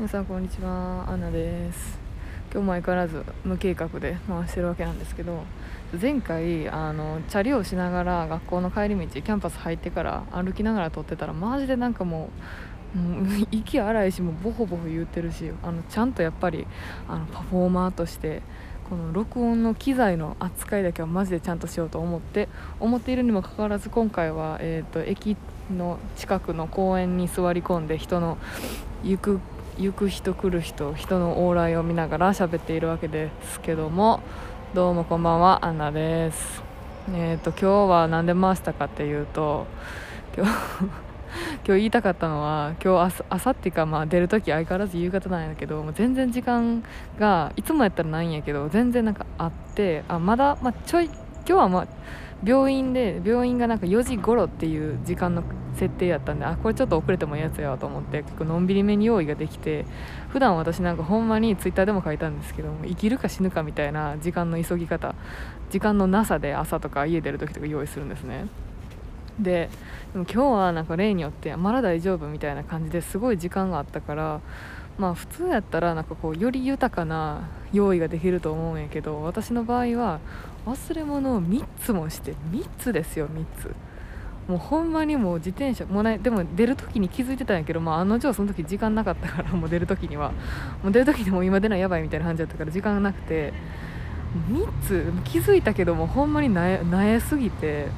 皆さんこんにちは。アンナです。今日も相変わらず無計画で回してるわけなんですけど前回あのチャリをしながら学校の帰り道キャンパス入ってから歩きながら撮ってたらマジでなんかもうもう 息荒いしもうボホボホ言ってるしあのちゃんとやっぱりあのパフォーマーとしてこの録音の機材の扱いだけはマジでちゃんとしようと思って思っているにもかかわらず今回は、えーと、と駅の近くの公園に座り込んで人の行く行く人来る人人の往来を見ながら喋っているわけですけどもどうもこんばんはアンナです。えっ、ー、と今日は何で回したかっていうと今日 今日言いたかったのは今日あさってかまあ出る時相変わらず夕方なんやけどもう全然時間がいつもやったらないんやけど全然なんかあってあまだ、まあ、ちょい今日はまあ病院で病院がなんか4時頃っていう時間の設定やったんであこれちょっと遅れてもいいやつやと思って結構のんびりめに用意ができて普段私なんかほんまにツイッターでも書いたんですけども生きるか死ぬかみたいな時間の急ぎ方時間のなさで朝とか家出る時とか用意するんですね。ででも今日はなんか例によってまだ大丈夫みたいな感じですごい時間があったからまあ普通やったらなんかこうより豊かな用意ができると思うんやけど私の場合は忘れ物を3つもして3つですよ3つ。もうほんまにもう自転車もうねでも出る時に気づいてたんやけど、まあ、案の定その時時間なかったからもう出る時には。もう出る時にも今出ないやばいみたいな感じだったから時間がなくて。3つ気づいたけどもほんまになえすぎて。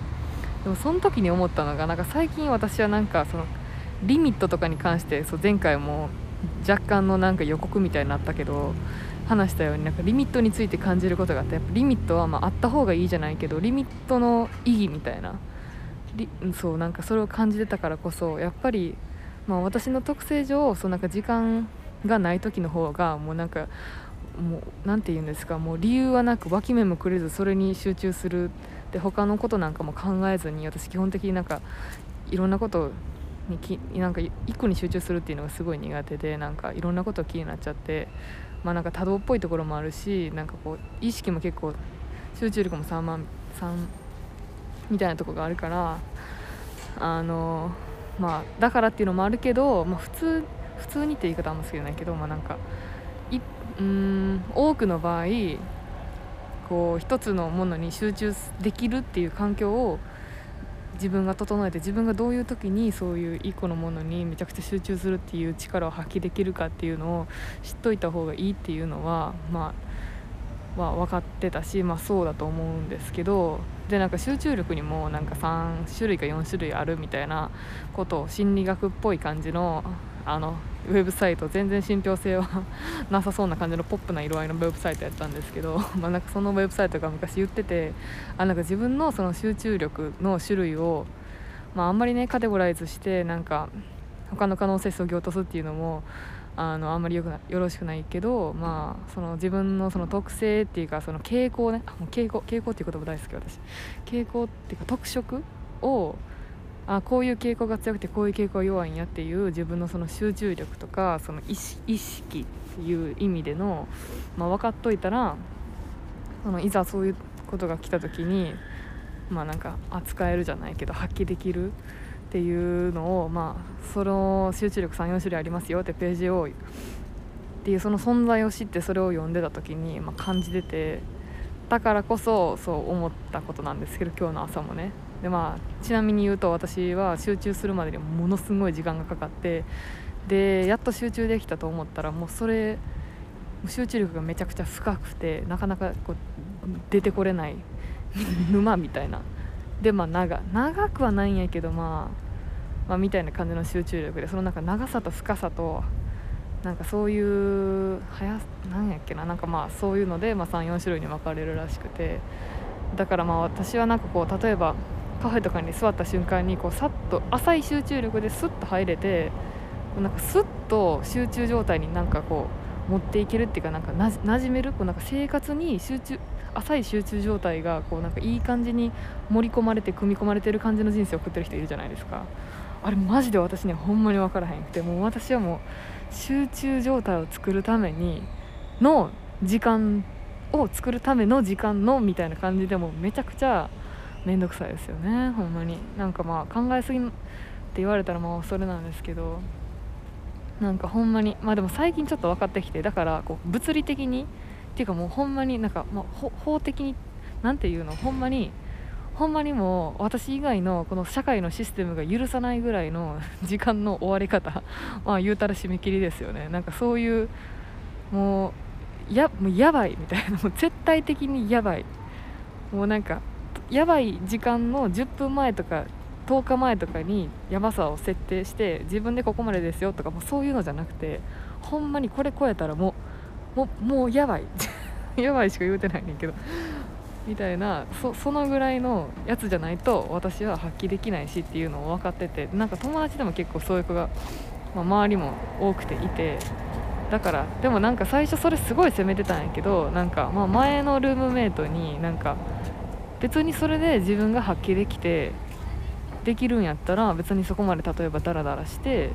でもその時に思ったのがなんか最近私はなんかそのリミットとかに関してそう前回も若干のなんか予告みたいになったけど話したようになんかリミットについて感じることがあってやっぱリミットはまああった方がいいじゃないけどリミットの意義みたいな。そうなんかそれを感じてたからこそやっぱり、まあ、私の特性上そうなんか時間がない時の方がもうなんかもう何て言うんですかもう理由はなく脇目もくれずそれに集中する。で他のことなんかも考えずに私基本的になんかいろんなことにきなんか一個に集中するっていうのがすごい苦手でなんかいろんなこと気になっちゃってまあなんか多動っぽいところもあるしなんかこう意識も結構集中力も3万3みたいなとこがあるからあのまあだからっていうのもあるけど、まあ、普通普通にって言い方あんま好きじゃないけどまあなんかいうん多くの場合こう一つのものに集中できるっていう環境を自分が整えて自分がどういう時にそういう一個のものにめちゃくちゃ集中するっていう力を発揮できるかっていうのを知っといた方がいいっていうのはまあは分かってたし、まあ、そうだと思うんですけどでなんか集中力にもなんか3種類か4種類あるみたいなことを心理学っぽい感じのあのウェブサイト全然信憑性はなさそうな感じのポップな色合いのウェブサイトやったんですけど、ま、なんかそのウェブサイトが昔言っててあなんか自分のその集中力の種類を、まあ、あんまりねカテゴライズしてなんか他の可能性をそぎ落とすっていうのもあのあんまりよくよろしくないけど、まあ、その自分のその特性っていうかその傾向ね。あもう傾向傾向っていう言葉大好き私。傾向っていうか特色をあこういう傾向が強くてこういう傾向が弱いんやっていう自分のその集中力とかその意識っていう意味での、まあ、分かっといたらそのいざそういうことが来た時にまあなんか扱えるじゃないけど発揮できるっていうのをまあその集中力34種類ありますよってページをっていうその存在を知ってそれを読んでた時に、まあ、感じててだからこそそう思ったことなんですけど今日の朝もね。でまあちなみに言うと私は集中するまでにものすごい時間がかかってでやっと集中できたと思ったらもうそれ集中力がめちゃくちゃ深くてなかなかこう出てこれない沼みたいな。でまあ長長くはないんやけど、まあ、まあみたいな感じの集中力でそのなんか長さと深さとなんかそういうはやなんやっけななんかまあそういうので、まあ、34種類に分かれるらしくてだからまあ私はなんかこう例えばカフェとかに座った瞬間にこうさっと浅い集中力ですっと入れてなんかスッと集中状態になんかこう持っていけるっていうかなんかな馴染めるこうなんか生活に集中浅い集中状態がこうなんかいい感じに盛り込まれて組み込まれてる感じの人生を送ってる人いるじゃないですか。あれマジで私にはほんまに分からへんくてもう私はもう集中状態を作るためにの時間を作るための時間のみたいな感じでもめちゃくちゃ面倒くさいですよねほんまに。なんかまあ考えすぎって言われたらまあそれなんですけど。なんかほんまにまあでも最近ちょっと分かってきてだからこう物理的にっていうかもうほんまになんか、まあ、法的に何て言うのほんまにほんまにもう私以外のこの社会のシステムが許さないぐらいの時間の終わり方まあ言うたら締め切りですよね。なんかそういうもうやもうやばいみたいな。もう絶対的にやばい。もうなんかやばい時間の10分前とか10日前とかにやばさを設定して自分でここまでですよとかもうそういうのじゃなくてほんまにこれ超えたらもうももうやばい。やばいしか言うてないねんけど。みたいなそそのぐらいのやつじゃないと私は発揮できないしっていうのを分かっててなんか友達でも結構そういう子が、まあ、周りも多くていてだからでもなんか最初それすごい責めてたんやけどなんかまあ前のルームメイトになんか別にそれで自分が発揮できてできるんやったら別にそこまで例えばダラダラして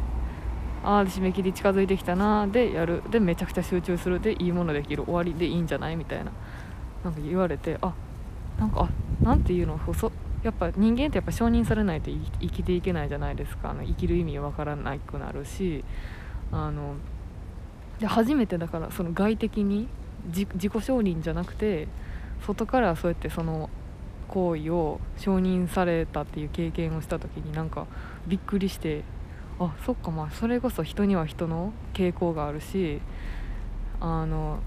ああ締め切り近づいてきたなでやる。でめちゃくちゃ集中する。でいいものできる。終わりでいいんじゃないみたいな。なんか言われてあなんかあなんていうのそやっぱ人間ってやっぱ承認されないと生きていけないじゃないですか。あの生きる意味わからなくなるし。あので初めてだからその外的に自己承認じゃなくて外からそうやってその行為を承認されたっていう経験をした時になんかびっくりしてあそっかまあそれこそ人には人の傾向があるしあの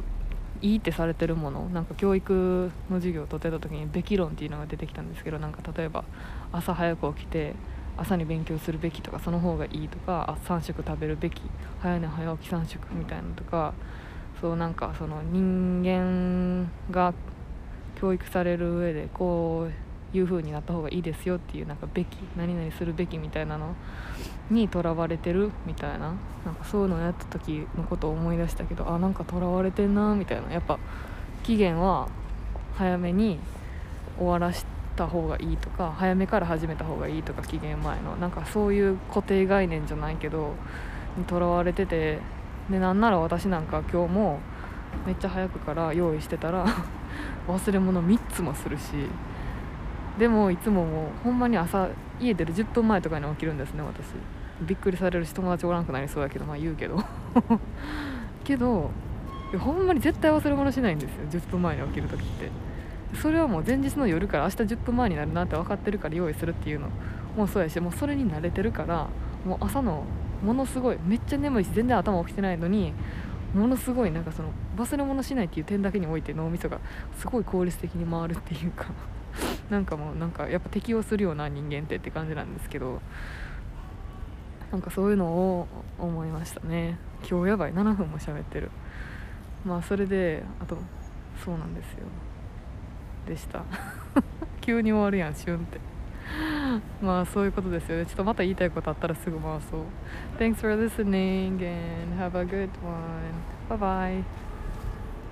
いいってされてるものなんか教育の授業を取ってた時にべき論っていうのが出てきたんですけどなんか例えば朝早く起きて朝に勉強するべきとかその方がいいとかあ3食食べるべき早寝早起き3食みたいなのとかそうなんかその人間が教育される上でこういう風になった方がいいですよっていうなんかべき何々するべきみたいなのにとらわれてるみたいななんかそういうのをやった時のことを思い出したけどあなんかとらわれてんなみたいな。やっぱ期限は早めに終わらした方がいいとか早めから始めた方がいいとか期限前のなんかそういう固定概念じゃないけどにとらわれててでなんなら私なんか今日もめっちゃ早くから用意してたら忘れ物3つもするしでもいつももうほんまに朝家出る10分前とかに起きるんですね私。びっくりされるし友達おらんくなりそうやけどまあ言うけど。けどほんまに絶対忘れ物しないんですよ10分前に起きる時って。それはもう前日の夜から明日10分前になるなって分かってるから用意するっていうの。もうそうやしもうそれに慣れてるからもう朝のものすごいめっちゃ眠いし全然頭起きてないのにものすごいなんかその忘れ物しないっていう点だけにおいて脳みそがすごい効率的に回るっていうか なんかもうなんかやっぱ適応するような人間ってって感じなんですけどなんかそういうのを思いましたね。今日やばい。7分も喋ってる。まあそれであとそうなんですよ。でした。急に終わるやんシュンって。まあそういうことですよねちょっとまた言いたいことあったらすぐ回そう Thanks for listening and have a good one bye bye